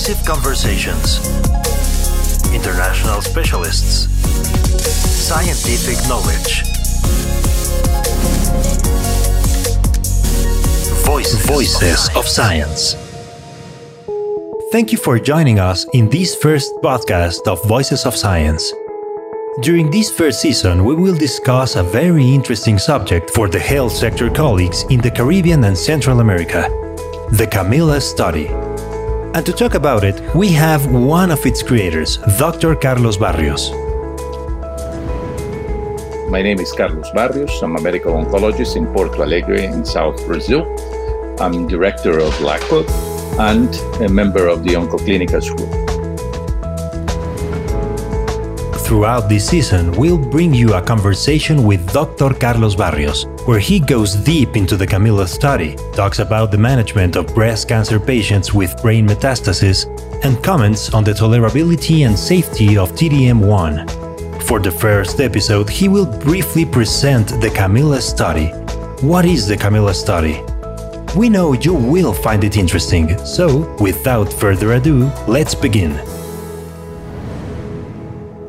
exclusive conversations, international specialists, scientific knowledge. Voices, Voices of Science. Thank you for joining us in this first podcast of Voices of Science. During this first season, we will discuss a very interesting subject for the health sector colleagues in the Caribbean and Central America the KAMILLA Study. And to talk about it, we have one of its creators, Dr. Carlos Barrios. My name is Carlos Barrios. I'm a medical oncologist in Porto Alegre in South Brazil. I'm director of LACO and a member of the Oncoclínicas group. Throughout this season, we'll bring you a conversation with Dr. Carlos Barrios, where he goes deep into the KAMILLA study, talks about the management of breast cancer patients with brain metastasis, and comments on the tolerability and safety of TDM1. For the first episode, he will briefly present the KAMILLA study. What is the KAMILLA study? We know you will find it interesting, so without further ado, let's begin.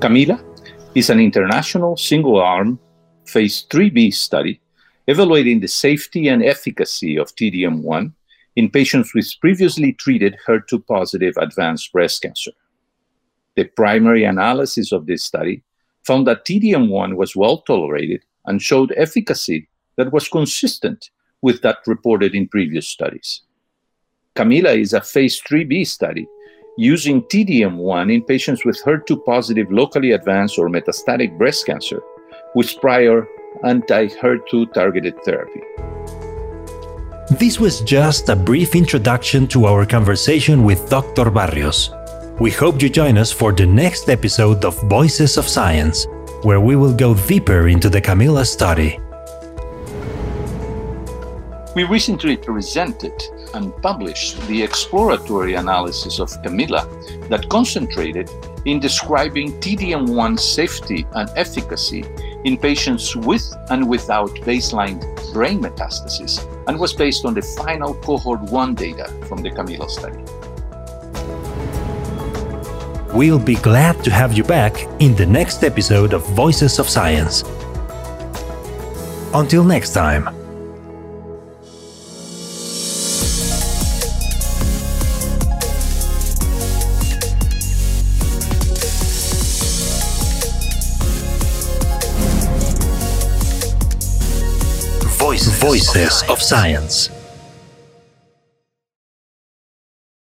KAMILLA is an international single arm phase 3b study evaluating the safety and efficacy of TDM1 in patients with previously treated HER2 positive advanced breast cancer. The primary analysis of this study found that TDM1 was well tolerated and showed efficacy that was consistent with that reported in previous studies. KAMILLA is a phase 3b study using TDM1 in patients with HER2 positive locally advanced or metastatic breast cancer with prior anti HER2 targeted therapy. This was just a brief introduction to our conversation with Dr. Barrios. We hope you join us for the next episode of Voices of Science, where we will go deeper into the KAMILLA study. We recently presented and published the exploratory analysis of KAMILLA that concentrated in describing TDM1 safety and efficacy in patients with and without baseline brain metastasis and was based on the final cohort 1 data from the KAMILLA study. We'll be glad to have you back in the next episode of Voices of Science. Until next time. Voices of Science.